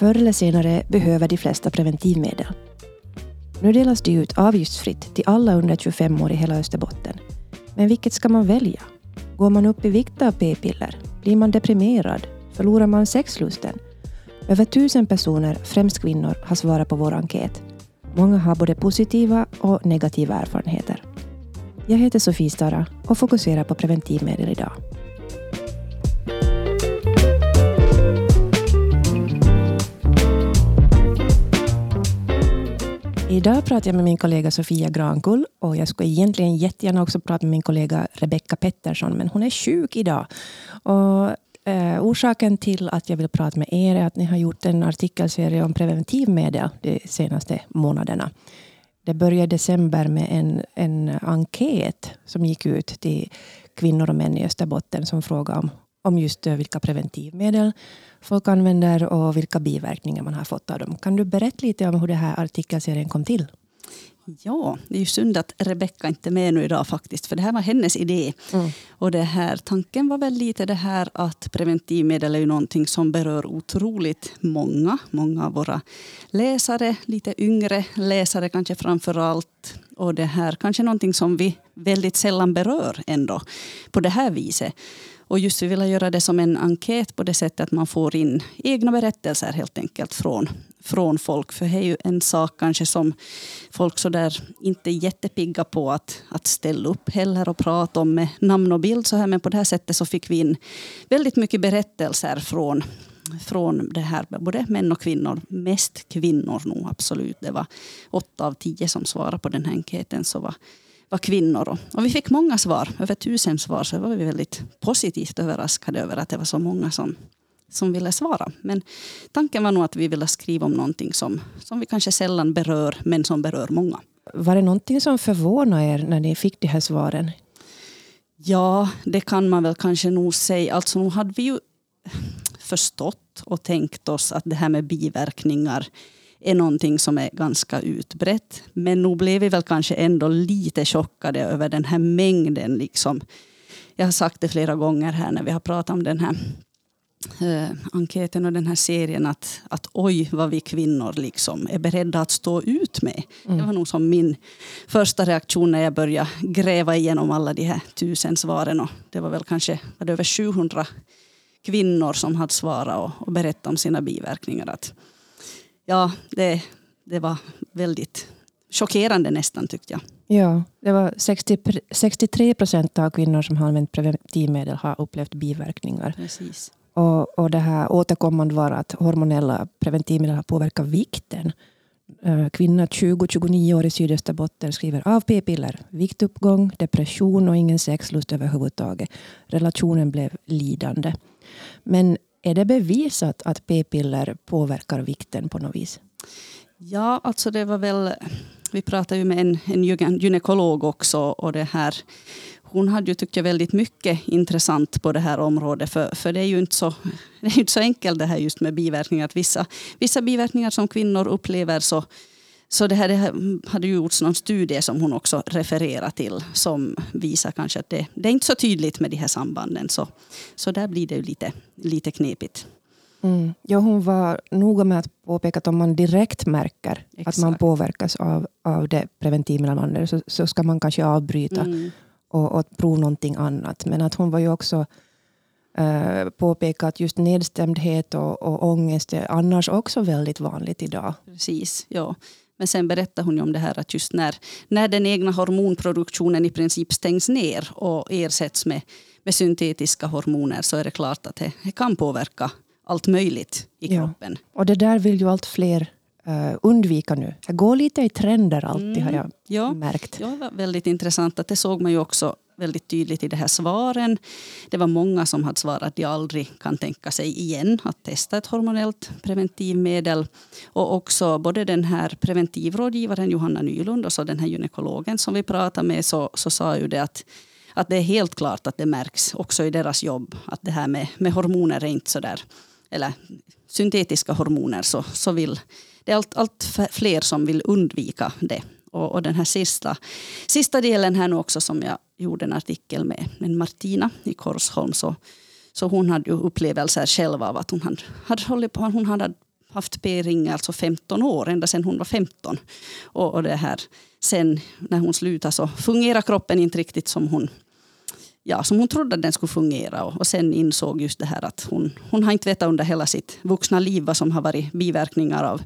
Förr eller senare behöver de flesta preventivmedel. Nu delas det ut avgiftsfritt till alla under 25 år i hela Österbotten. Men vilket ska man välja? Går man upp i vikt av p-piller? Blir man deprimerad? Förlorar man sexlusten? Över tusen personer, främst kvinnor, har svarat på vår enkät. Många har både positiva och negativa erfarenheter. Jag heter Sofie Stara och fokuserar på preventivmedel idag. Idag pratar jag med min kollega Sofia Grankull och jag skulle egentligen jättegärna också prata med min kollega Rebecka Pettersson, men hon är sjuk idag. Och, eh, orsaken till att jag vill prata med er är att ni har gjort en artikelserie om preventivmedel de senaste månaderna. Det började i december med en, en enkät som gick ut till kvinnor och män i Österbotten som frågade om, om just eh, vilka preventivmedel folk använder och vilka biverkningar man har fått av dem. Kan du berätta lite om hur den här artikelserien kom till? Ja, det är ju synd att Rebecka inte är med nu idag faktiskt, för det här var hennes idé. Mm. Och det här, tanken var väl lite det här att preventivmedel är ju någonting som berör otroligt många. Många av våra läsare, lite yngre läsare kanske framför allt. Och det här kanske någonting som vi väldigt sällan berör ändå på det här viset. Och just vi ville göra det som en enkät på det sättet att man får in egna berättelser helt enkelt från, från folk. För det är ju en sak kanske som folk så där inte är jättepigga på att, att ställa upp heller och prata om med namn och bild. Så här. Men på det här sättet så fick vi in väldigt mycket berättelser från från det här, både män och kvinnor. Mest kvinnor nog, absolut. Det var åtta av tio som svarade på den här enkäten. Så var var kvinnor. Och vi fick många svar, över tusen svar. Så var vi väldigt positivt överraskade över att det var så många som, som ville svara. Men tanken var nog att vi ville skriva om någonting som, som vi kanske sällan berör, men som berör många. Var det någonting som förvånade er när ni fick de här svaren? Ja, det kan man väl kanske nog säga. Alltså, nu hade vi ju förstått och tänkt oss att det här med biverkningar är någonting som är ganska utbrett. Men nog blev vi väl kanske ändå lite chockade över den här mängden. Liksom. Jag har sagt det flera gånger här när vi har pratat om den här eh, enkäten och den här serien att, att oj vad vi kvinnor liksom är beredda att stå ut med. Mm. Det var nog som min första reaktion när jag började gräva igenom alla de här tusen svaren. Och det var väl kanske var över 700 kvinnor som hade svarat och, och berättat om sina biverkningar. Att, ja, det, det var väldigt chockerande nästan tyckte jag. Ja, det var 60, 63 procent av kvinnor som har använt preventivmedel har upplevt biverkningar. Precis. Och, och det här återkommande var att hormonella preventivmedel har påverkat vikten. Eh, kvinna 20-29 år i Sydösterbotten skriver av p-piller, viktuppgång, depression och ingen sexlust överhuvudtaget. Relationen blev lidande. Men är det bevisat att p-piller påverkar vikten på något vis? Ja, alltså det var väl... Vi pratade ju med en, en gynekolog också. Och det här, hon hade ju tyckt jag väldigt mycket intressant på det här området. För, för det är ju inte så, det är inte så enkelt det här just med biverkningar. Att vissa, vissa biverkningar som kvinnor upplever så så det här, hade gjorts någon studie som hon också refererar till som visar kanske att det, det är inte så tydligt med de här sambanden. Så, så där blir det ju lite, lite knepigt. Mm. Ja, hon var noga med att påpeka att om man direkt märker Exakt. att man påverkas av, av det preventivmedel så, så ska man kanske avbryta mm. och, och prova någonting annat. Men att hon var ju också Uh, påpeka att just nedstämdhet och, och ångest är annars också väldigt vanligt idag. Precis, ja. Men sen berättar hon om det här att just när, när den egna hormonproduktionen i princip stängs ner och ersätts med, med syntetiska hormoner så är det klart att det, det kan påverka allt möjligt i ja. kroppen. Och det där vill ju allt fler uh, undvika nu. Det går lite i trender alltid mm, har jag ja, märkt. Ja, det var väldigt intressant att det såg man ju också väldigt tydligt i de här svaren. Det var många som hade svarat att de aldrig kan tänka sig igen att testa ett hormonellt preventivmedel. Och också både den här preventivrådgivaren Johanna Nylund och så den här gynekologen som vi pratade med så, så sa ju det att att det är helt klart att det märks också i deras jobb att det här med, med hormoner är inte så där, eller syntetiska hormoner så, så vill det är allt, allt fler som vill undvika det. Och, och, den här sista, sista delen här nu också som jag gjorde en artikel med, med Martina i Korsholm. Så, så hon hade ju upplevelser själv av att hon hade, hade hållit på, hon hade haft p-ring alltså 15 år, ända sedan hon var 15. Och, och det här, sen när hon slutade så fungerar kroppen inte riktigt som hon ja, som hon trodde att den skulle fungera. Och, och sen insåg just det här att hon, hon har inte vetat under hela sitt vuxna liv vad som har varit biverkningar av,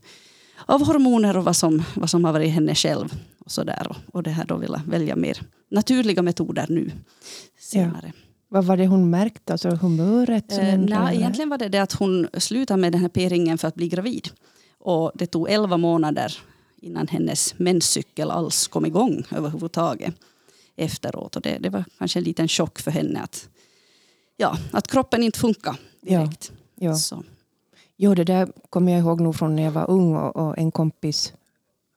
av hormoner och vad som, vad som har varit henne själv. Och, så där. Och, och det här då vill välja mer naturliga metoder nu senare. Ja. Vad var det hon märkte? Alltså humöret? eh, nej, egentligen var det det att hon slutade med den här p-ringen för att bli gravid. Och det tog elva månader innan hennes menscykel alls kom igång överhuvudtaget efteråt. Och det, det var kanske en liten chock för henne att, ja, att kroppen inte funkar direkt. Ja, ja. Så. Jo, det där kommer jag ihåg nog från när jag var ung och, och en kompis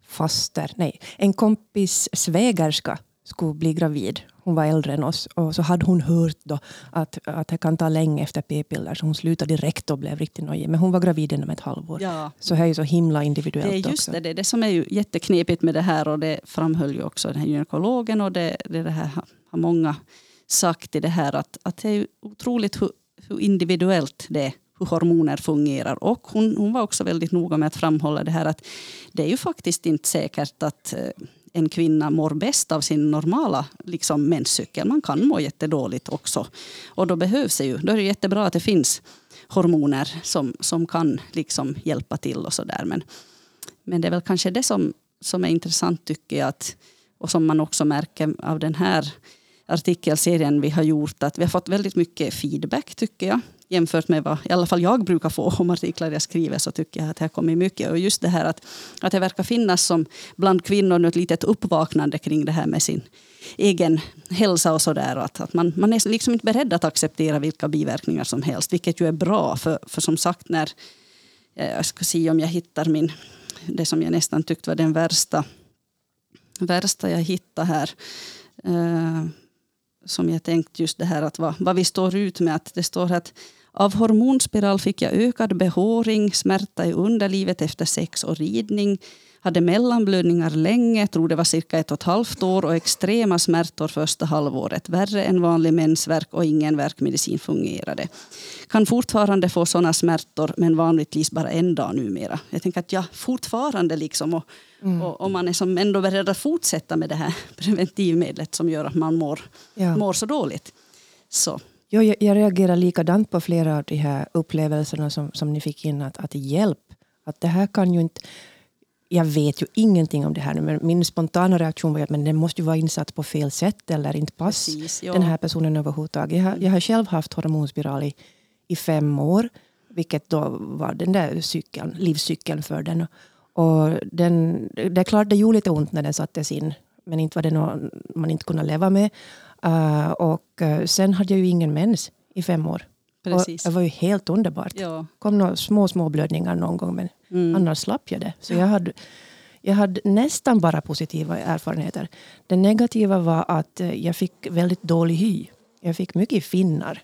faster, nej, en kompis svägerska skulle bli gravid. Hon var äldre än oss. Och så hade hon hört då att, att det kan ta länge efter p-piller. Så hon slutade direkt och blev riktigt nojig. Men hon var gravid inom ett halvår. Ja. Så det är ju så himla individuellt Det är just det, det, det som är ju jätteknepigt med det här. Och det framhöll ju också den här gynekologen. Och det, det, det här har många sagt i det här. Att, att det är otroligt hur, hur individuellt det är hur hormoner fungerar. Och hon, hon var också väldigt noga med att framhålla det här att det är ju faktiskt inte säkert att eh, en kvinna mår bäst av sin normala liksom, menscykel. Man kan må jättedåligt också. Och då behövs det ju, då är det jättebra att det finns hormoner som, som kan liksom hjälpa till och sådär. Men, men det är väl kanske det som, som är intressant tycker jag. Att, och som man också märker av den här artikelserien vi har gjort. Att vi har fått väldigt mycket feedback tycker jag jämfört med vad i alla fall jag brukar få om artiklar jag skriver så tycker jag att det har kommit mycket. Och just det här att, att det verkar finnas som bland kvinnor ett litet uppvaknande kring det här med sin egen hälsa och sådär. Att, att man, man är liksom inte beredd att acceptera vilka biverkningar som helst, vilket ju är bra. För, för som sagt, när eh, jag ska se om jag hittar min, det som jag nästan tyckte var den värsta, värsta jag hittade här. Uh, som jag tänkt just det här att vad, vad vi står ut med. Att det står att av hormonspiral fick jag ökad behåring, smärta i underlivet efter sex och ridning, hade mellanblödningar länge, tror det var cirka ett och ett halvt år och extrema smärtor första halvåret. Värre än vanlig mensvärk och ingen värkmedicin fungerade. Kan fortfarande få sådana smärtor men vanligtvis bara en dag numera. Jag tänker att ja, fortfarande liksom och, mm. och, och, man är som ändå beredd att fortsätta med det här preventivmedlet som gör att man mår, ja. mår så dåligt. Så. Jag, jag reagerar likadant på flera av de här upplevelserna som, som ni fick in. Att, att hjälp, att det här kan ju inte... Jag vet ju ingenting om det här nu, men min spontana reaktion var att men den måste ju vara insatt på fel sätt eller inte passa den här personen överhuvudtaget. Jag har, jag har själv haft hormonspiral i, i fem år, vilket då var den där cykeln, livscykeln för den. Och den, det är klart det gjorde lite ont när den sattes in, men inte var det något man inte kunde leva med. Uh, och uh, sen hade jag ju ingen mens i fem år. Precis. Och det var ju helt underbart. Ja. kom några små, små blödningar någon gång, men mm. annars slapp jag det. Så jag hade, jag hade nästan bara positiva erfarenheter. Det negativa var att uh, jag fick väldigt dålig hy. Jag fick mycket finnar.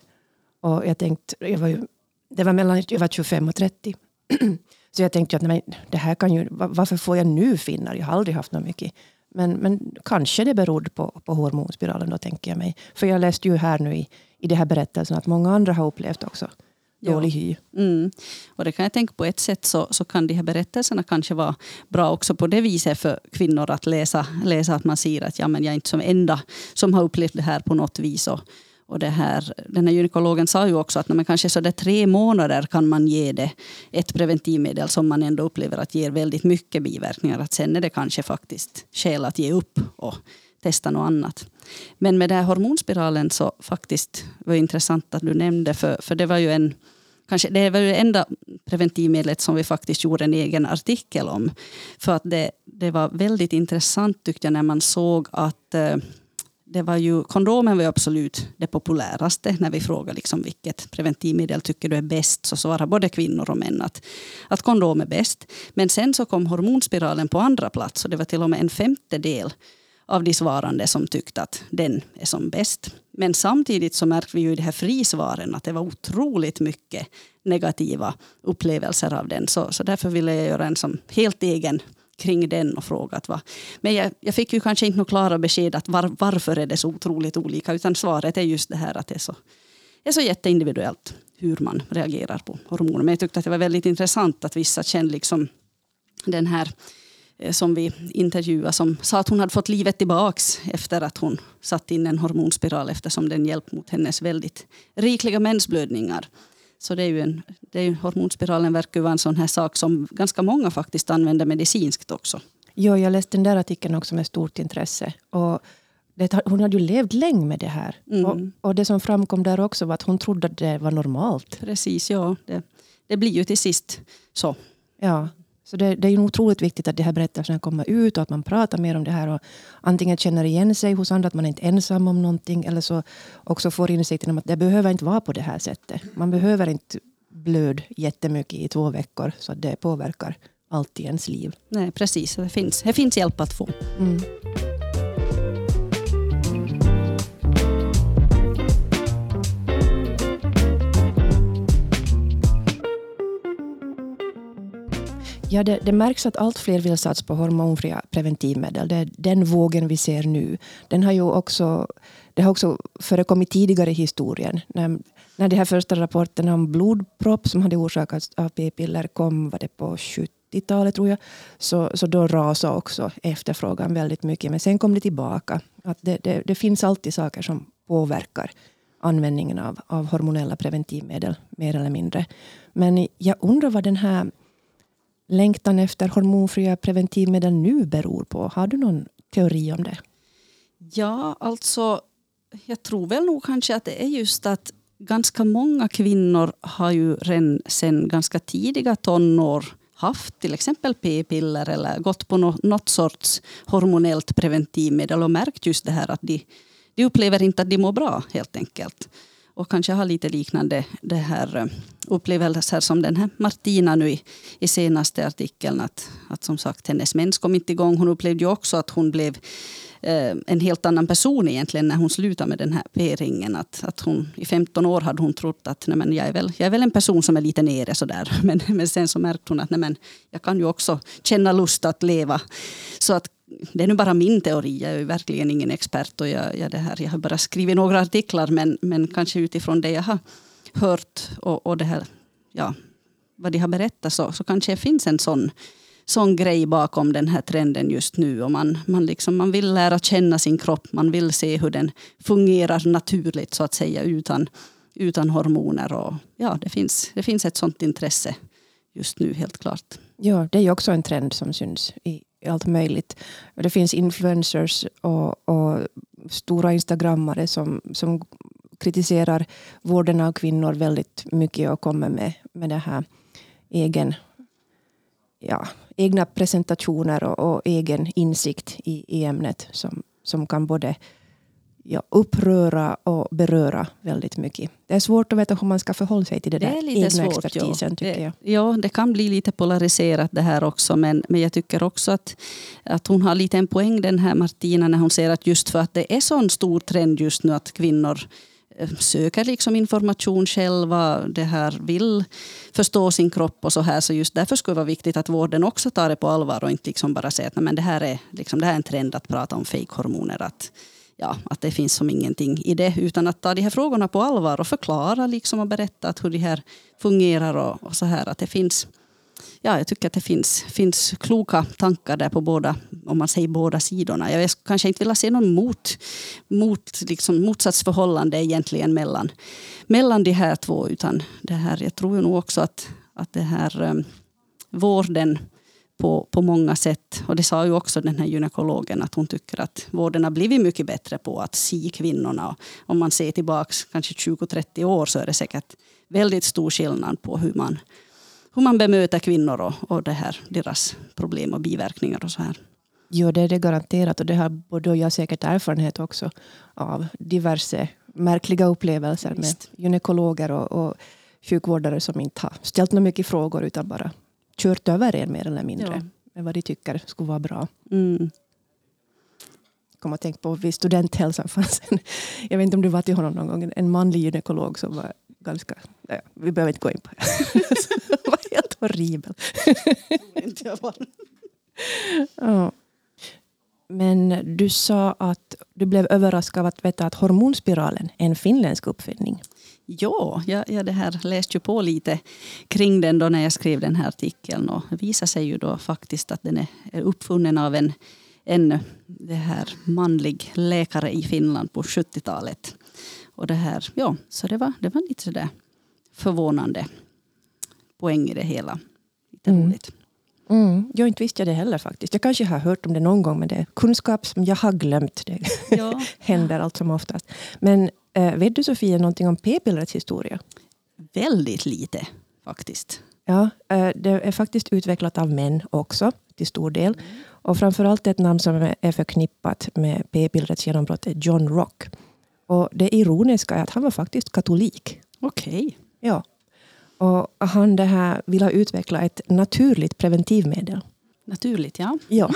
Och jag tänkte, jag var ju, det var mellan jag var 25 och 30. Så jag tänkte att nej, det här kan ju, varför får jag nu finnar? Jag har aldrig haft något mycket. Men, men kanske det berodde på, på hormonspiralen då, tänker jag mig. För jag läste ju här nu i, i de här berättelserna att många andra har upplevt också dålig hy. Mm. Och det kan jag tänka på ett sätt så, så kan de här berättelserna kanske vara bra också på det viset för kvinnor att läsa, läsa att man ser att ja, men jag är inte som enda som har upplevt det här på något vis. Och, och det här, den här gynekologen sa ju också att när man kanske så där tre månader kan man ge det ett preventivmedel som man ändå upplever att ger väldigt mycket biverkningar. Att sen är det kanske faktiskt skäl att ge upp och testa något annat. Men med den här hormonspiralen så faktiskt var det intressant att du nämnde för, för det var ju en Kanske, det var det enda preventivmedlet som vi faktiskt gjorde en egen artikel om. För att det, det var väldigt intressant tyckte jag när man såg att eh, det var ju, kondomen var absolut det populäraste när vi frågade liksom vilket preventivmedel tycker du är bäst. Så svarade både kvinnor och män att, att kondom är bäst. Men sen så kom hormonspiralen på andra plats och det var till och med en femtedel av de svarande som tyckte att den är som bäst. Men samtidigt så märkte vi ju i de här frisvaren att det var otroligt mycket negativa upplevelser av den. Så, så därför ville jag göra en som helt egen kring den och frågat Va? Men jag, jag fick ju kanske inte några klara besked att var, varför är det så otroligt olika. Utan svaret är just det här att det är så det är så jätteindividuellt hur man reagerar på hormoner. Men jag tyckte att det var väldigt intressant att vissa kände liksom den här eh, som vi intervjuade som sa att hon hade fått livet tillbaks efter att hon satt in en hormonspiral eftersom den hjälpt mot hennes väldigt rikliga mensblödningar. Så det är ju en, det är ju, hormonspiralen verkar vara en sån här sak som ganska många faktiskt använder medicinskt också. Jo, jag läste den där artikeln också med stort intresse. Och det, hon hade ju levt länge med det här. Mm. Och, och, det som framkom där också var att hon trodde att det var normalt. Precis, ja. Det, det blir ju till sist så. Ja, så det, det är ju otroligt viktigt att de här berättelserna kommer ut och att man pratar mer om det här. Och antingen känner igen sig hos andra, att man är inte är ensam om någonting. Eller så också får insikten om att det behöver inte vara på det här sättet. Man behöver inte blöd jättemycket i två veckor så att det påverkar allt i ens liv. Nej, precis. Det finns, det finns hjälp att få. Mm. Ja, det, det, märks att allt fler vill satsa på hormonfria preventivmedel. Det är den vågen vi ser nu. Den har ju också, det har också förekommit tidigare i historien. När, när de här första rapporterna om blodpropp som hade orsakats av p-piller kom, var det på 70-talet tror jag, så, så då rasade också efterfrågan väldigt mycket. Men sen kom det tillbaka. Att det, det, det finns alltid saker som påverkar användningen av, av hormonella preventivmedel mer eller mindre. Men jag undrar vad den här längtan efter hormonfria preventivmedel nu beror på? Har du någon teori om det? Ja, alltså jag tror väl nog kanske att det är just att ganska många kvinnor har ju redan sedan ganska tidiga tonår haft till exempel p-piller eller gått på något sorts hormonellt preventivmedel och märkt just det här att de, de upplever inte att de mår bra helt enkelt och kanske har lite liknande det här eh, upplevelser som den här Martina nu i, i senaste artikeln. Att, att som sagt hennes mens kom inte igång. Hon upplevde ju också att hon blev eh, en helt annan person egentligen när hon slutade med den här p-ringen. Att, att hon, I 15 år hade hon trott att nej men jag, är väl, jag är väl en person som är lite nere sådär. Men, men sen så märkte hon att nej men jag kan ju också känna lust att leva. Så att det är nu bara min teori, jag är verkligen ingen expert. Och jag, jag, det här, jag har bara skrivit några artiklar men, men kanske utifrån det jag har hört och, och det här, ja, vad de har berättat så, så kanske det finns en sån, sån grej bakom den här trenden just nu. Och man, man, liksom, man vill lära känna sin kropp, man vill se hur den fungerar naturligt så att säga utan, utan hormoner. Och, ja, det, finns, det finns ett sånt intresse just nu helt klart. Ja, det är ju också en trend som syns i allt möjligt. Det finns influencers och, och stora instagrammare som, som kritiserar vården av kvinnor väldigt mycket och kommer med, med det här egen, ja, egna presentationer och, och egen insikt i, i ämnet som, som kan både ja, uppröra och beröra väldigt mycket. Det är svårt att veta hur man ska förhålla sig till det, det där egna svårt, expertisen. Ja. Tycker jag. Ja, det kan bli lite polariserat det här också. Men, men jag tycker också att, att hon har lite en poäng den här Martina när hon säger att just för att det är så en stor trend just nu att kvinnor eh, söker liksom information själva, det här vill förstå sin kropp och så här. Så just därför skulle det vara viktigt att vården också tar det på allvar och inte liksom bara säger att men det, här är, liksom, det här är en trend att prata om fejkhormoner. Att, ja, att det finns som ingenting i det. Utan att ta de här frågorna på allvar och förklara liksom och berätta att hur det här fungerar och, och så här. Att det finns, ja, jag tycker att det finns, finns kloka tankar där på båda, om man säger båda sidorna. Jag kanske inte vill se någon mot, mot, liksom motsatsförhållande egentligen mellan, mellan de här två. Utan det här, jag tror nog också att, att det här um, vården på, på många sätt. Och det sa ju också den här gynekologen att hon tycker att vården har blivit mycket bättre på att se kvinnorna. Och om man ser tillbaka kanske 20-30 år så är det säkert väldigt stor skillnad på hur man, hur man bemöter kvinnor och, och det här, deras problem och biverkningar och så här. Jo, det är det garanterat. Och det har både jag säkert erfarenhet också av diverse märkliga upplevelser med Just. gynekologer och, och sjukvårdare som inte har ställt några mycket frågor utan bara kört över en mer eller mindre. Ja. Med vad de tycker skulle vara bra. Mm. kom att tänka på vid studenthälsan fanns en, jag vet inte om du var till honom någon gång, en manlig gynekolog som var ganska, ja, vi behöver inte gå in på det. var helt horribel. ja. Men du sa att du blev överraskad av att veta att hormonspiralen är en finländsk uppfinning. Ja, jag, jag det här läste ju på lite kring den då när jag skrev den här artikeln. Och det visar sig ju då faktiskt att den är uppfunnen av en, en det här manlig läkare i Finland på 70-talet. Och det här, ja, så det var, det var lite sådär förvånande poäng i det hela. Lite mm. roligt. Mm. Jag inte visste jag det heller faktiskt. Jag kanske har hört om det någon gång men det är kunskap som jag har glömt. Det ja. händer allt som oftast. Men vet du Sofia någonting om p-pillrets historia? Väldigt lite faktiskt. Ja, äh, det är faktiskt utvecklat av män också till stor del. Mm. Och framförallt ett namn som är förknippat med p-pillrets genombrott är John Rock. Och det ironiska är att han var faktiskt katolik. Okej. Okay. Ja, och han det här vill utveckla ett naturligt preventivmedel. Naturligt, ja. Ja.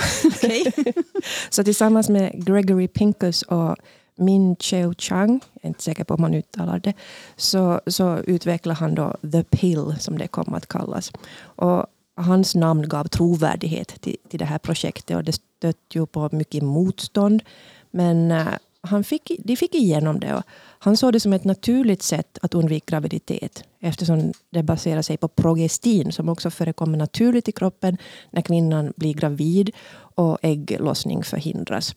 så tillsammans med Gregory Pincus och min Cheo Chang, jag är inte säker på om man uttalar det, så, så utvecklade han då The Pill, som det kom att kallas. Och hans namn gav trovärdighet till, till det här projektet och det stötte ju på mycket motstånd. Men uh, han fick, de fick igenom det. Och han såg det som ett naturligt sätt att undvika graviditet eftersom det baserar sig på progestin som också förekommer naturligt i kroppen när kvinnan blir gravid och ägglossning förhindras.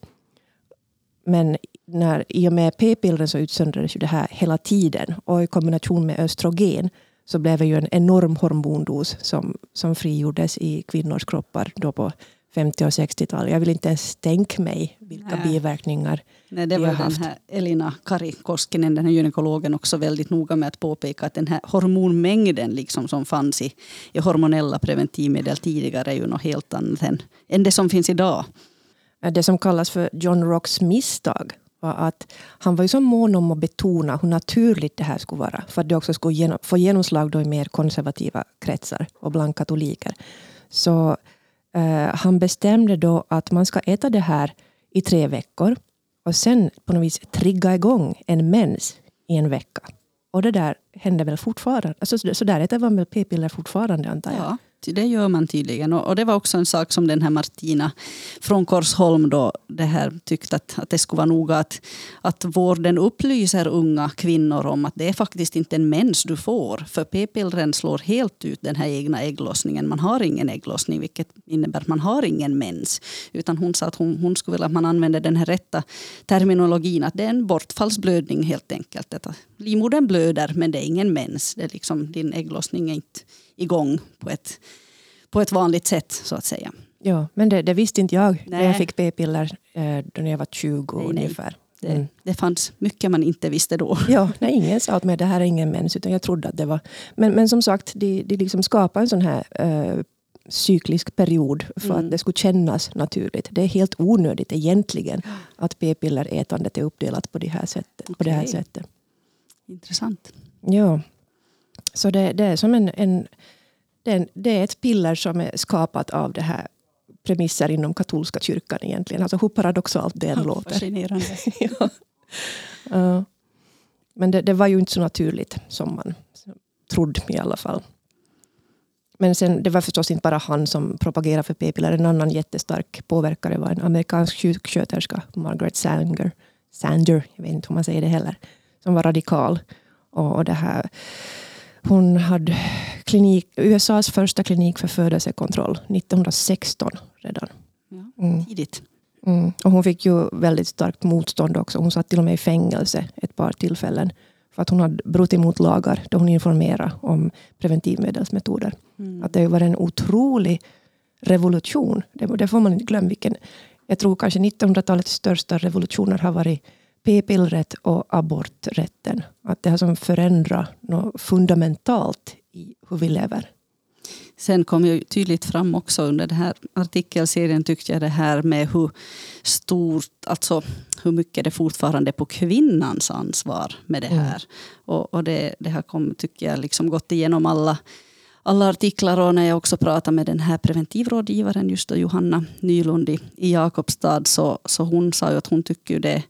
Men när, i och med p-pillren så utsöndrades det här hela tiden och i kombination med östrogen så blev det ju en enorm hormondos som, som frigjordes i kvinnors kroppar då på 50 och 60-talet. Jag vill inte ens tänka mig vilka Nej. biverkningar Nej, det var den haft. här Elina Kari Koskinen, den här gynekologen, också väldigt noga med att påpeka att den här hormonmängden liksom som fanns i, i hormonella preventivmedel tidigare är ju något helt annat än, än det som finns idag. Det som kallas för John Rocks misstag var att han var ju så mån om att betona hur naturligt det här skulle vara. För att det också skulle genom, få genomslag då i mer konservativa kretsar och bland katoliker. Så eh, han bestämde då att man ska äta det här i tre veckor och sen på något vis trigga igång en mens i en vecka. Och det där händer väl fortfarande? Alltså, så där äter man väl p-piller fortfarande antar jag? Ja, det gör man tydligen. Och, det var också en sak som den här Martina från Korsholm då, det här tyckte att, att det skulle vara noga att, att vården upplyser unga kvinnor om att det är faktiskt inte en mens du får. För p-pillren slår helt ut den här egna ägglossningen. Man har ingen ägglossning vilket innebär att man har ingen mens. Utan hon sa att hon, hon skulle vilja att man använder den här rätta terminologin. Att det är en bortfallsblödning helt enkelt. livmodern blöder men det är ingen mens. Det är liksom, din ägglossning är inte igång på ett, på ett vanligt sätt så att säga. Ja, men det, det visste inte jag nej. när jag fick p-piller eh, när jag var 20 nej, ungefär. Det, mm. det fanns mycket man inte visste då. Ja, nej, ingen sa åt mig det här är ingen mens, utan jag trodde att det var... Men, men som sagt, de, de liksom skapade en sån här uh, cyklisk period för mm. att det skulle kännas naturligt. Det är helt onödigt egentligen att p-pillerätandet är uppdelat på, det här sättet, okay. på det här sättet. Intressant. Ja. Så det, det är som en, en det, det, är ett piller som är skapat av det här premisser inom katolska kyrkan egentligen. Alltså hur paradoxalt det än låter. Fascinerande. ja. Uh, men det, det, var ju inte så naturligt som man trodde i alla fall. Men sen, det var förstås inte bara han som propagerade för p-piller. En annan jättestark påverkare var en amerikansk sjuksköterska, Margaret Sanger. Sanger, jag vet inte hur man säger det heller. Som var radikal. Och, och det här hon hade klinik, USAs första klinik för födelsekontroll 1916 redan. Ja, mm. tidigt. Mm. Och hon fick ju väldigt starkt motstånd också. Hon satt till och med i fängelse ett par tillfällen. För att hon hade brutit mot lagar då hon informerade om preventivmedelsmetoder. Mm. Att det var en otrolig revolution. Det, det får man inte glömma. Vilken, jag tror kanske 1900-talets största revolutioner har varit p-pillret och aborträtten. Att det har som förändrat något fundamentalt i hur vi lever. Sen kom ju tydligt fram också under den här artikelserien tyckte jag det här med hur stort, alltså hur mycket det fortfarande är på kvinnans ansvar med det mm. här. Mm. Och, och, det, det har kom, tycker jag liksom gått igenom alla, alla artiklar och när jag också pratade med den här preventivrådgivaren just då, Johanna Nylund i, i Jakobstad så, så hon sa ju att hon tycker det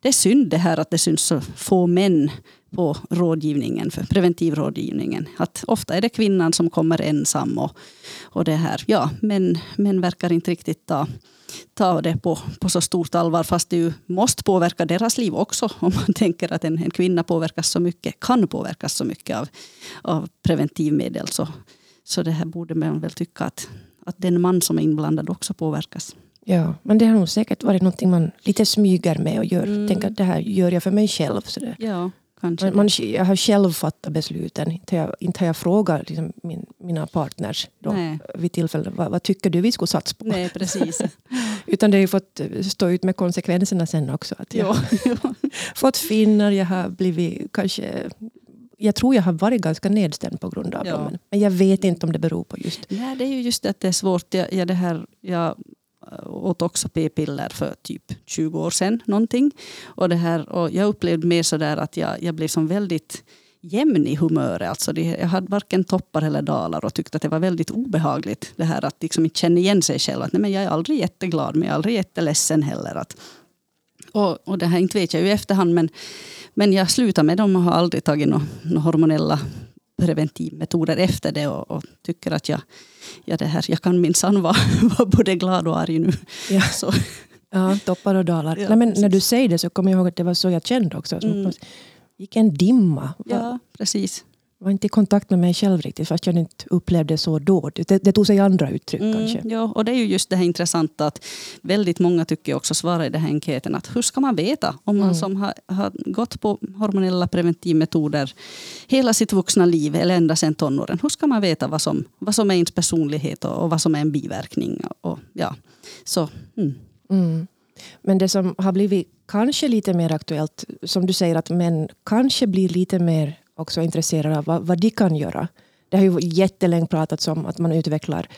det är synd det här att det syns så få män på rådgivningen, för preventivrådgivningen. Att ofta är det kvinnan som kommer ensam och, och det här. Ja, men män verkar inte riktigt ta, ta det på, på så stort allvar fast det ju måste påverka deras liv också. Om man tänker att en, en kvinna påverkas så mycket, kan påverkas så mycket av, av preventivmedel. Så, så det här borde man väl tycka att, att den man som är inblandad också påverkas. Ja, men det har nog säkert varit något man lite smyger med och gör. Mm. Tänk att det här gör jag för mig själv. Så det. Ja, kanske. Man, jag har själv fattat besluten. Inte har jag, inte har jag frågat liksom, min, mina partners då, vid tillfälle. Vad, vad, tycker du vi skulle satsa på? Nej, precis. Utan det har ju fått stå ut med konsekvenserna sen också. Att jag har fått finnar, jag har blivit kanske jag tror jag har varit ganska nedstämd på grund av ja. dem. Men jag vet inte om det beror på just... Nej, det är ju just att det är svårt. Jag, jag, det här, jag Eh, åt också p-piller för typ 20 år sedan. Någonting. Och det här, och jag upplevde mer sådär att jag, jag blev som väldigt jämn i humöret. Alltså det, jag hade varken toppar eller dalar och tyckte att det var väldigt obehagligt. Det här att liksom inte känna igen sig själv. Att, nej, men jag är aldrig jätteglad men jag är aldrig jätteledsen heller. Att, och, och det här inte vet jag ju i efterhand men, men jag slutade med dem och har aldrig tagit några no hormonella preventivmetoder efter det och, och, tycker att jag, ja, det här, jag kan minsann vara, vara både glad och arg nu. Ja. Så. Ja, toppar och dalar. Ja, Nej, men när du säger det så kommer jag ihåg att det var så jag kände också. Mm. gick en dimma. Ja, precis var inte i kontakt med mig själv riktigt fast jag inte upplevde så då. Det, det tog sig andra uttryck mm, kanske. Ja, och det är ju just det här intressanta att väldigt många tycker också svarar i den här enkäten att hur ska man veta om man mm. som har, har gått på hormonella preventivmetoder hela sitt vuxna liv eller ända sedan tonåren. Hur ska man veta vad som, vad som är ens personlighet och, och vad som är en biverkning? Och, ja, så, mm. mm. Men det som har blivit kanske lite mer aktuellt, som du säger att män kanske blir lite mer också intresserade av vad, vad de kan göra. Det har ju jättelänge pratats om att man utvecklar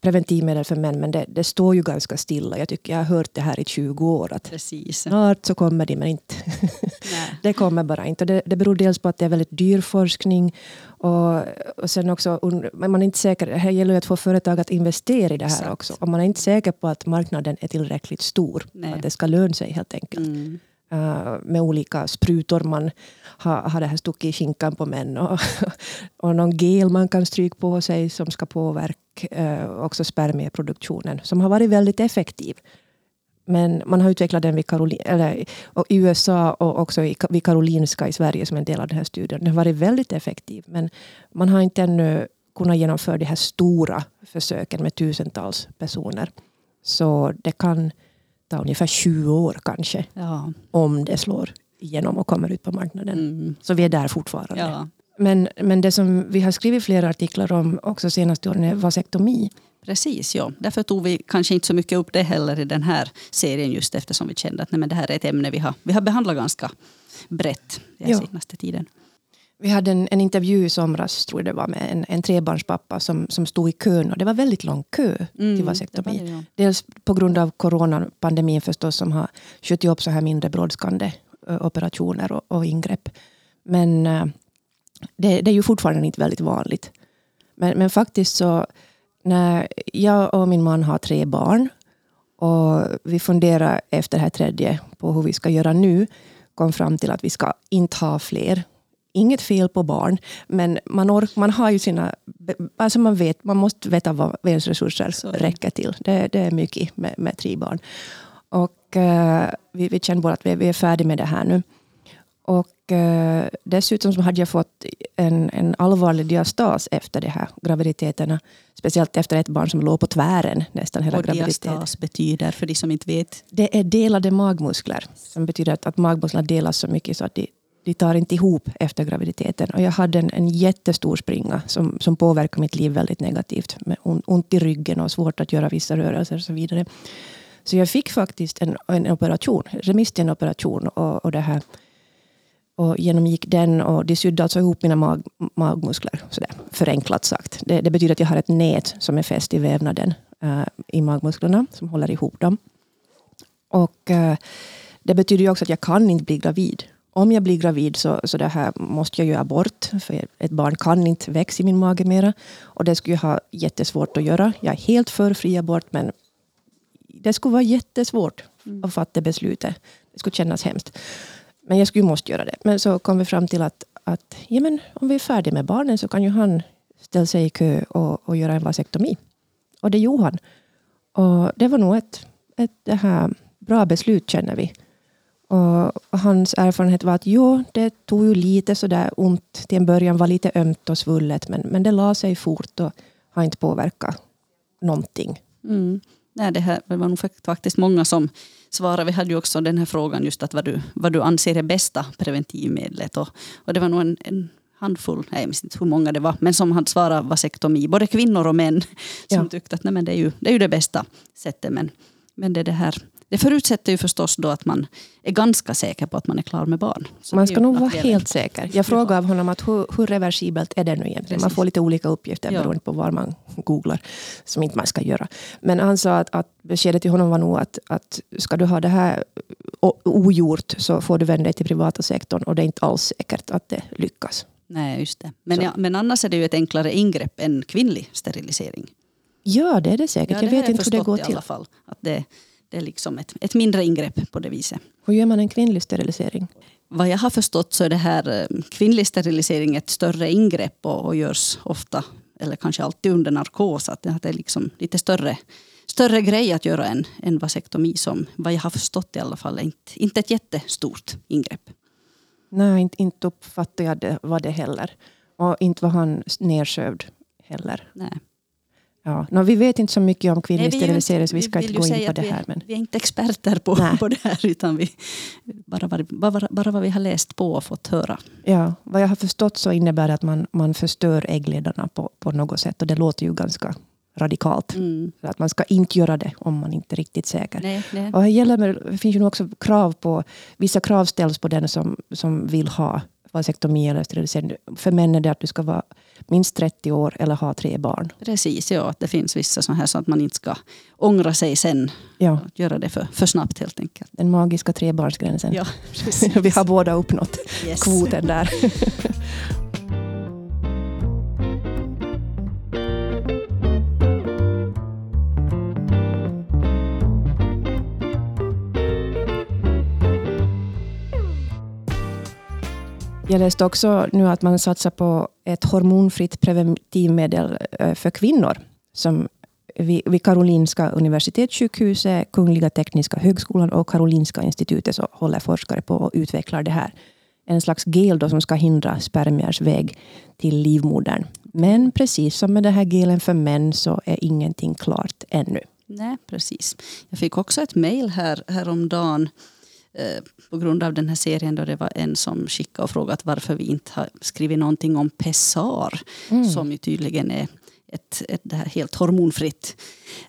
preventivmedel för män, men det, det, står ju ganska stilla. Jag tycker jag har hört det här i 20 år. Att Precis. Snart så kommer de, men inte. det kommer bara inte. det, det beror dels på att det är väldigt dyr forskning och, och sen också, man är inte säker, det gäller ju att få företag att investera i det här Exakt. också. Och man är inte säker på att marknaden är tillräckligt stor. Nej. Att det ska löna sig helt enkelt. Mm. Uh, med olika sprutor man har, har det här stuckit i skinkan på män. Och, och någon gel man kan stryka på sig som ska påverka uh, också spermieproduktionen. Som har varit väldigt effektiv. Men man har utvecklat den vid Karolin, eller, i USA och också vid Karolinska i Sverige som en del av den här studien. Den har varit väldigt effektiv. Men man har inte ännu kunnat genomföra de här stora försöken med tusentals personer. Så det kan ta ungefär 20 år kanske. Ja. Om det slår igenom och kommer ut på marknaden. Mm. Så vi är där fortfarande. Ja. Men, men det som vi har skrivit flera artiklar om också senaste åren är vasektomi. Precis, ja. Därför tog vi kanske inte så mycket upp det heller i den här serien just eftersom vi kände att nej, men det här är ett ämne vi har, vi har behandlat ganska brett den senaste tiden. Vi hade en, en intervju i somras, tror jag det var, med en, en trebarnspappa som, som stod i kön. Och det var väldigt lång kö mm, till vasektomi. Det det, ja. Dels på grund av coronapandemin förstås, som har skjutit upp så här mindre brådskande operationer och, och ingrepp. Men det, det, är ju fortfarande inte väldigt vanligt. Men, men faktiskt så, när jag och min man har tre barn och vi funderar efter det här tredje på hur vi ska göra nu, kom fram till att vi ska inte ha fler inget fel på barn, men man, ork, man har ju sina... Alltså man, vet, man måste veta vad ens resurser Så. räcker till. Det, det är mycket med, med tre barn. Och uh, vi, vi känner bara att vi, vi är färdiga med det här nu. Och uh, dessutom så hade jag fått en, en allvarlig diastas efter de här graviditeterna. Speciellt efter ett barn som låg på tvären nästan hela graviditeten. Diastas betyder, för de som inte vet? Det är delade magmuskler. Som betyder att, att magmusklerna delas så mycket så att de de tar inte ihop efter graviditeten. Och jag hade en, en jättestor springa som, som påverkade mitt liv väldigt negativt. Med ont i ryggen och svårt att göra vissa rörelser och så vidare. Så jag fick faktiskt en, en operation, remiss till en operation. Och, och, det här, och genomgick den och de sydde alltså ihop mina mag, magmuskler. Sådär, förenklat sagt. Det, det, betyder att jag har ett nät som är fäst i vävnaden äh, i magmusklerna som håller ihop dem. Och äh, det betyder också att jag kan inte bli gravid om jag blir gravid så, så det här måste jag göra abort. För ett barn kan inte växa i min mage mera. Och det skulle jag ha jättesvårt att göra. Jag är helt för fri abort men det skulle vara jättesvårt mm. att fatta beslutet. Det skulle kännas hemskt. Men jag skulle måste göra det. Men så kom vi fram till att, att ja, men om vi är färdiga med barnen så kan ju han ställa sig i kö och, och göra en vasektomi. Och det gjorde han. Och det var nog ett, ett det här bra beslut känner vi. Och hans erfarenhet var att jo, det tog ju lite sådär ont till en början, var lite ömt och svullet, men, men det la sig fort och har inte påverkat någonting. Mm. Nej, det, här, det var nog faktiskt många som svarade. Vi hade ju också den här frågan just att vad du, vad du anser är bästa preventivmedlet. Och, och det var nog en, en handfull, nej, jag minns inte hur många det var, men som hade svarat vasektomi. Både kvinnor och män som ja. tyckte att nej, men det, är ju, det är ju det bästa sättet. Men, men det, det här det förutsätter ju förstås då att man är ganska säker på att man är klar med barn. Så man ska nog vara helt säker. Jag frågade av honom att hur, hur reversibelt är det nu egentligen? Precis. Man får lite olika uppgifter ja. beroende på var man googlar, som inte man ska göra. Men han sa att, att beskedet till honom var nog att, att ska du ha det här ogjort så får du vända dig till privata sektorn och det är inte alls säkert att det lyckas. Nej, just det. Men, ja, men annars är det ju ett enklare ingrepp än kvinnlig sterilisering. Ja, det är det säkert. Ja, det jag vet inte hur det går till. I alla fall, att det, det är liksom ett, ett mindre ingrepp på det viset. Hur gör man en kvinnlig sterilisering? Vad jag har förstått så är det här eh, kvinnlig sterilisering ett större ingrepp och, och görs ofta, eller kanske alltid under narkos. Att det är liksom lite större, större grej att göra en, en vasektomi som vad jag har förstått i alla fall inte, inte ett jättestort ingrepp. Nej, inte, inte uppfattade jag det, var det heller. Och inte var han nersövd heller. Nej. Ja. No, vi vet inte så mycket om kvinnlig sterilisering så vi ska inte gå in på det här. Men... Vi är inte experter på, på det här utan vi, bara, bara, bara, bara vad vi har läst på och fått höra. Ja, vad jag har förstått så innebär det att man, man förstör äggledarna på, på något sätt och det låter ju ganska radikalt. Mm. att man ska inte göra det om man inte är riktigt säker. Nej, nej. Och det, gäller, det finns ju också krav på, vissa krav ställs på den som, som vill ha vasektomi eller sterilisering. För män är det att du ska vara minst 30 år eller ha tre barn. Precis, ja. Att det finns vissa sådana här så att man inte ska ångra sig sen. Ja. Att göra det för, för snabbt helt enkelt. Den magiska trebarnsgränsen. Ja, Vi har båda uppnått yes. kvoten där. Jag läste också nu att man satsar på ett hormonfritt preventivmedel eh, för kvinnor. Som vid Karolinska universitetssjukhuset, Kungliga Tekniska högskolan och Karolinska institutet så håller forskare på att utveckla det här. En slags gel då som ska hindra spermiers väg till livmodern. Men precis som med den här gelen för män så är ingenting klart ännu. Nej, precis. Jag fick också ett mejl här, häromdagen Eh, på grund av den här serien då det var en som skickade och frågade varför vi inte har skrivit någonting om Pessar. Mm. Som ju tydligen är ett, ett det här helt hormonfritt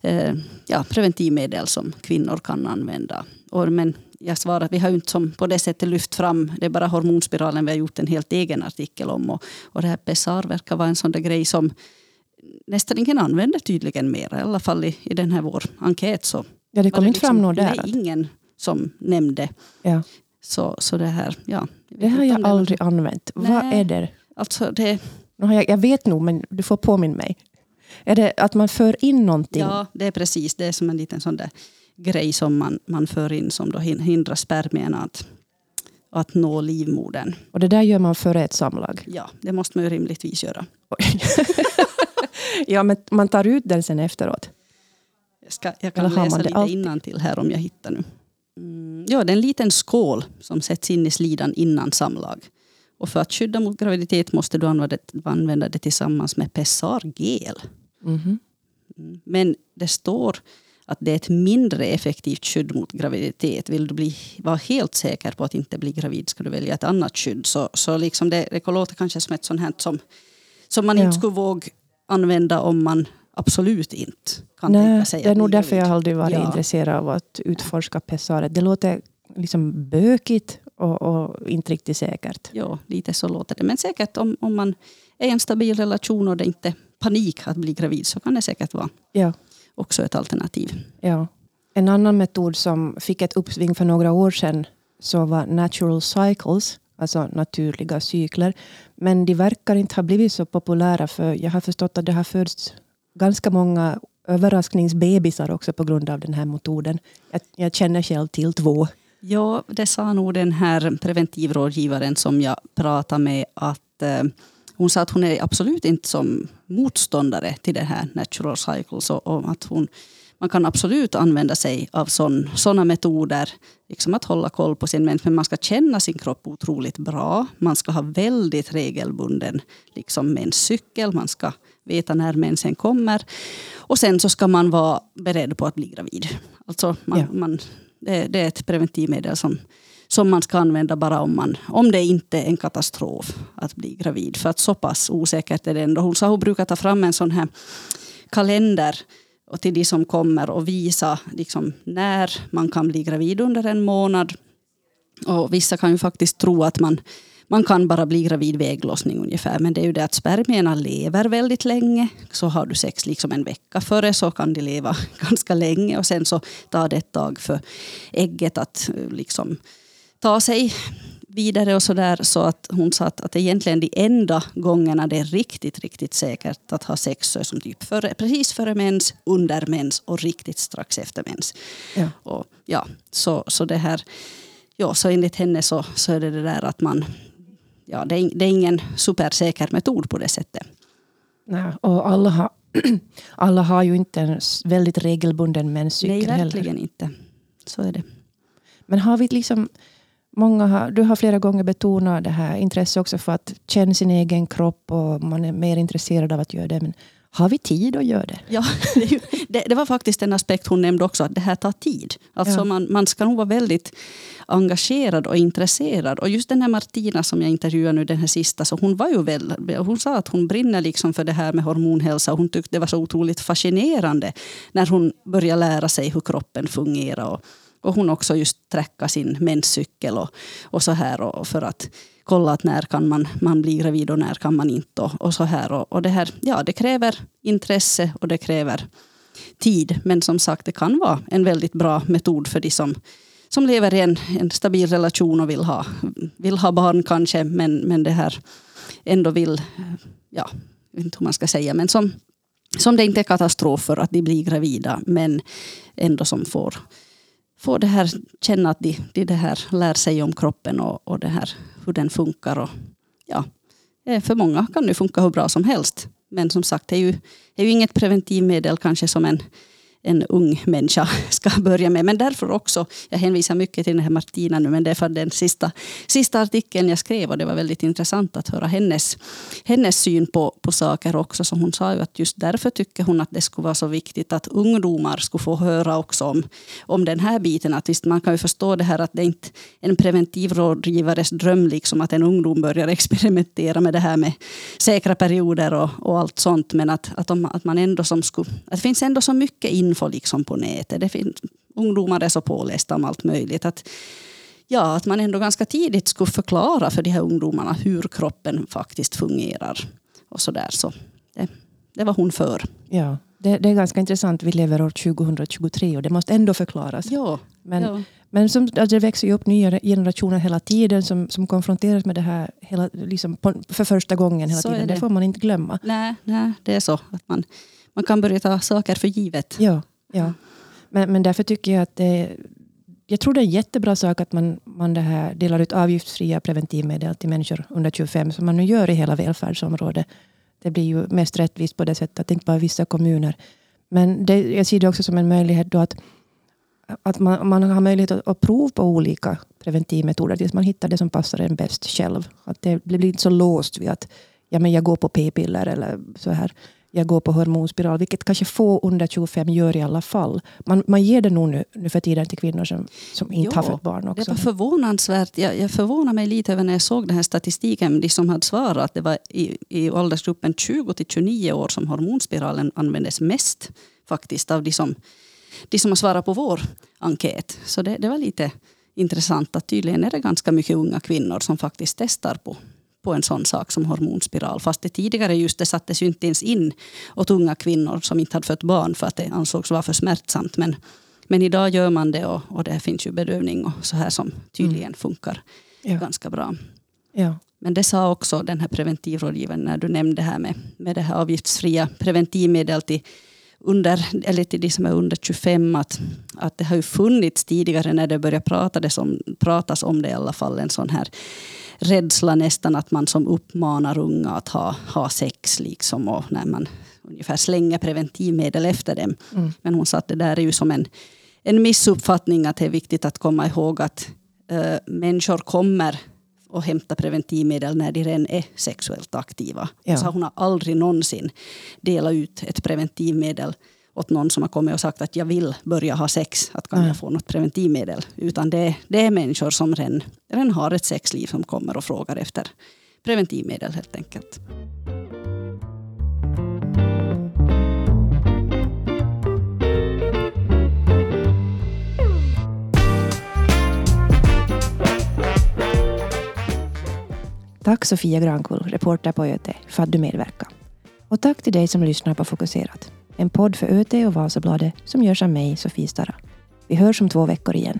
eh, ja, preventivmedel som kvinnor kan använda. Och, men jag svarar att vi har inte som på det sättet lyft fram, det är bara hormonspiralen vi har gjort en helt egen artikel om. Och, och det här Pessar verkar vara en sån där grej som nästan ingen använder tydligen mer. I alla fall i, i den här vår enkät så Ja, det kom inte liksom, fram något där. Nej, ingen som nämnde. Ja. Så, så det här, ja. Det har jag aldrig använt. Nej, Vad är det? Alltså det... Jag, jag vet nog, men du får påminna mig. Är det att man för in någonting? Ja, det är precis. Det är som en liten sån där grej som man, man för in som då hindrar spermierna att, att nå livmodern. Och det där gör man före ett samlag? Ja, det måste man ju rimligtvis göra. ja, men man tar ut den sen efteråt? Jag, ska, jag kan läsa lite till här om jag hittar nu. Mm, ja, det är en liten skål som sätts in i slidan innan samlag. Och för att skydda mot graviditet måste du använda det, använda det tillsammans med Pessargel. Mm. Mm. Men det står att det är ett mindre effektivt skydd mot graviditet. Vill du bli, vara helt säker på att inte bli gravid ska du välja ett annat skydd. Så, så liksom det, det låter kanske som ett sånt här som, som man ja. inte skulle våga använda om man absolut inte kan Nej, tänka sig Det är nog därför jag aldrig varit ja. intresserad av att utforska pessaret. Det låter liksom bökigt och, och, inte riktigt säkert. Ja, lite så låter det. Men säkert om, om man är i en stabil relation och det inte är panik att bli gravid så kan det säkert vara ja. också ett alternativ. Ja. En annan metod som fick ett uppsving för några år sedan så var natural cycles, alltså naturliga cykler. Men de verkar inte ha blivit så populära för jag har förstått att det har fötts ganska många överraskningsbebisar också på grund av den här metoden. Jag, jag känner själv till två. Ja, det sa nog den här preventivrådgivaren som jag pratade med att eh, hon sa att hon är absolut inte som motståndare till det här natural cycles och, och att hon man kan absolut använda sig av sådana metoder. Liksom att hålla koll på sin mens. Men man ska känna sin kropp otroligt bra. Man ska ha väldigt regelbunden liksom menscykel. Man ska veta när mensen kommer. Och sen så ska man vara beredd på att bli gravid. Alltså man, ja. man, det, det, är ett preventivmedel som, som man ska använda bara om, man, om det inte är en katastrof att bli gravid. För att så pass osäkert är det ändå. Hon sa hon brukar ta fram en sån här kalender och till de som kommer och visa liksom, när man kan bli gravid under en månad. Och vissa kan ju faktiskt tro att man, man kan bara bli gravid vid ägglossning ungefär. Men det är ju det att spermierna lever väldigt länge. Så har du sex liksom en vecka före så kan de leva ganska länge. Och sen så tar det ett tag för ägget att liksom ta sig vidare och sådär. Så att hon sa att, att egentligen de enda gångerna det är riktigt, riktigt säkert att ha sex så är som typ före, precis före mens, under mens och riktigt strax efter mens. Ja. Och, ja, så, så det här, ja, så enligt henne så, så är det det där att man, ja, det är, det är ingen supersäker metod på det sättet. Nej, och alla har, alla har ju inte en väldigt regelbunden menscykel Nej, verkligen heller. inte. Så är det. Men har vi liksom Många har, du har flera gånger betonat det här intresset också för att känna sin egen kropp och man är mer intresserad av att göra det. Men har vi tid att göra det? Ja, det, det var faktiskt en aspekt hon nämnde också, att det här tar tid. Alltså ja. man, man ska nog vara väldigt engagerad och intresserad. Och just den här Martina som jag intervjuade nu, den här sista, så hon var ju väl, hon sa att hon brinner liksom för det här med hormonhälsa. Hon tyckte det var så otroligt fascinerande när hon började lära sig hur kroppen fungerar. Och, och hon också just träcka sin menscykel och, och så här och för att kolla att när kan man, man bli gravid och när kan man inte och, och så här. Och, och, det här, ja det kräver intresse och det kräver tid. Men som sagt det kan vara en väldigt bra metod för de som, som lever i en, en stabil relation och vill ha, vill ha barn kanske men, men det här ändå vill, ja, jag vet inte hur man ska säga, men som, som det inte är katastrof för att de blir gravida men ändå som får få det här, känna att de, de det här lär sig om kroppen och, och det här, hur den funkar. Och, ja, eh, för många kan det funka hur bra som helst. Men som sagt, det är ju, det är ju inget preventivmedel kanske som en en ung människa ska börja med. Men därför också, jag hänvisar mycket till den här Martina nu, men det är för den sista, sista artikeln jag skrev och det var väldigt intressant att höra hennes, hennes syn på, på saker också. Så hon sa ju att just därför tycker hon att det skulle vara så viktigt att ungdomar skulle få höra också om, om den här biten. Att visst, man kan ju förstå det här att det är inte en preventivrådgivares dröm liksom att en ungdom börjar experimentera med det här med säkra perioder och, och allt sånt. Men att, att, om, att man ändå som skulle, att det finns ändå så mycket info liksom på nätet. Det finns, ungdomar är så pålästa om allt möjligt. Att, ja, att man ändå ganska tidigt skulle förklara för de här ungdomarna hur kroppen faktiskt fungerar. Och så där. Så det, det var hon för. Ja, det, det, är ganska intressant. Vi lever år 2023 och det måste ändå förklaras. Ja, men, ja. men som, alltså det växer ju upp nya generationer hela tiden som, som konfronteras med det här hela, liksom på, för första gången. hela så tiden. Det. det. får man inte glömma. Nej, nej, det är så. att man man kan börja ta saker för givet. Ja, ja. Men, men därför tycker jag att det, jag tror det är en jättebra sak att man, man det här delar ut avgiftsfria preventivmedel till människor under 25 som man nu gör i hela välfärdsområdet. Det blir ju mest rättvist på det sättet att inte bara vissa kommuner. Men det, jag ser det också som en möjlighet då att, att man, man har möjlighet att, att prova på olika preventivmetoder tills man hittar det som passar en bäst själv. Att det blir inte så låst vid att ja, men jag går på p-piller eller så här jag går på hormonspiral, vilket kanske få under 25 gör i alla fall. Man, man ger det nog nu, nu för tiden till kvinnor som, som inte jo, har fått barn också. Det var förvånansvärt. Jag, jag förvånade mig lite över när jag såg den här statistiken. De som hade svarat att det var i, i åldersgruppen 20 till 29 år som hormonspiralen användes mest faktiskt av de som, de som har svarat på vår enkät. Så det, det var lite intressant att tydligen är det ganska mycket unga kvinnor som faktiskt testar på på en sån sak som hormonspiral. Fast det tidigare just det sattes ju inte ens in åt unga kvinnor som inte hade fött barn för att det ansågs vara för smärtsamt. Men, men idag gör man det och, och det finns ju bedövning och så här som tydligen mm. funkar ja. ganska bra. Ja. Men det sa också den här preventivrådgivaren när du nämnde det här med, med det här avgiftsfria preventivmedel till under, eller till de som är under 25, att, att det har ju funnits tidigare när det började pratas om, pratas om det i alla fall, en sån här rädsla nästan att man som uppmanar unga att ha, ha sex liksom och när man ungefär slänger preventivmedel efter dem. Mm. Men hon sa att det där är ju som en, en missuppfattning att det är viktigt att komma ihåg att äh, människor kommer och hämta preventivmedel när de redan är sexuellt aktiva. Ja. Så hon har aldrig någonsin delat ut ett preventivmedel åt någon som har kommit och sagt att jag vill börja ha sex, att kan jag få något preventivmedel? Utan det, det är människor som redan, redan har ett sexliv som kommer och frågar efter preventivmedel helt enkelt. Tack Sofia Grankull, reporter på ÖT, för att du medverkade. Och tack till dig som lyssnar på Fokuserat. En podd för ÖT och Vasabladet som görs av mig, Sofie Stara. Vi hörs om två veckor igen.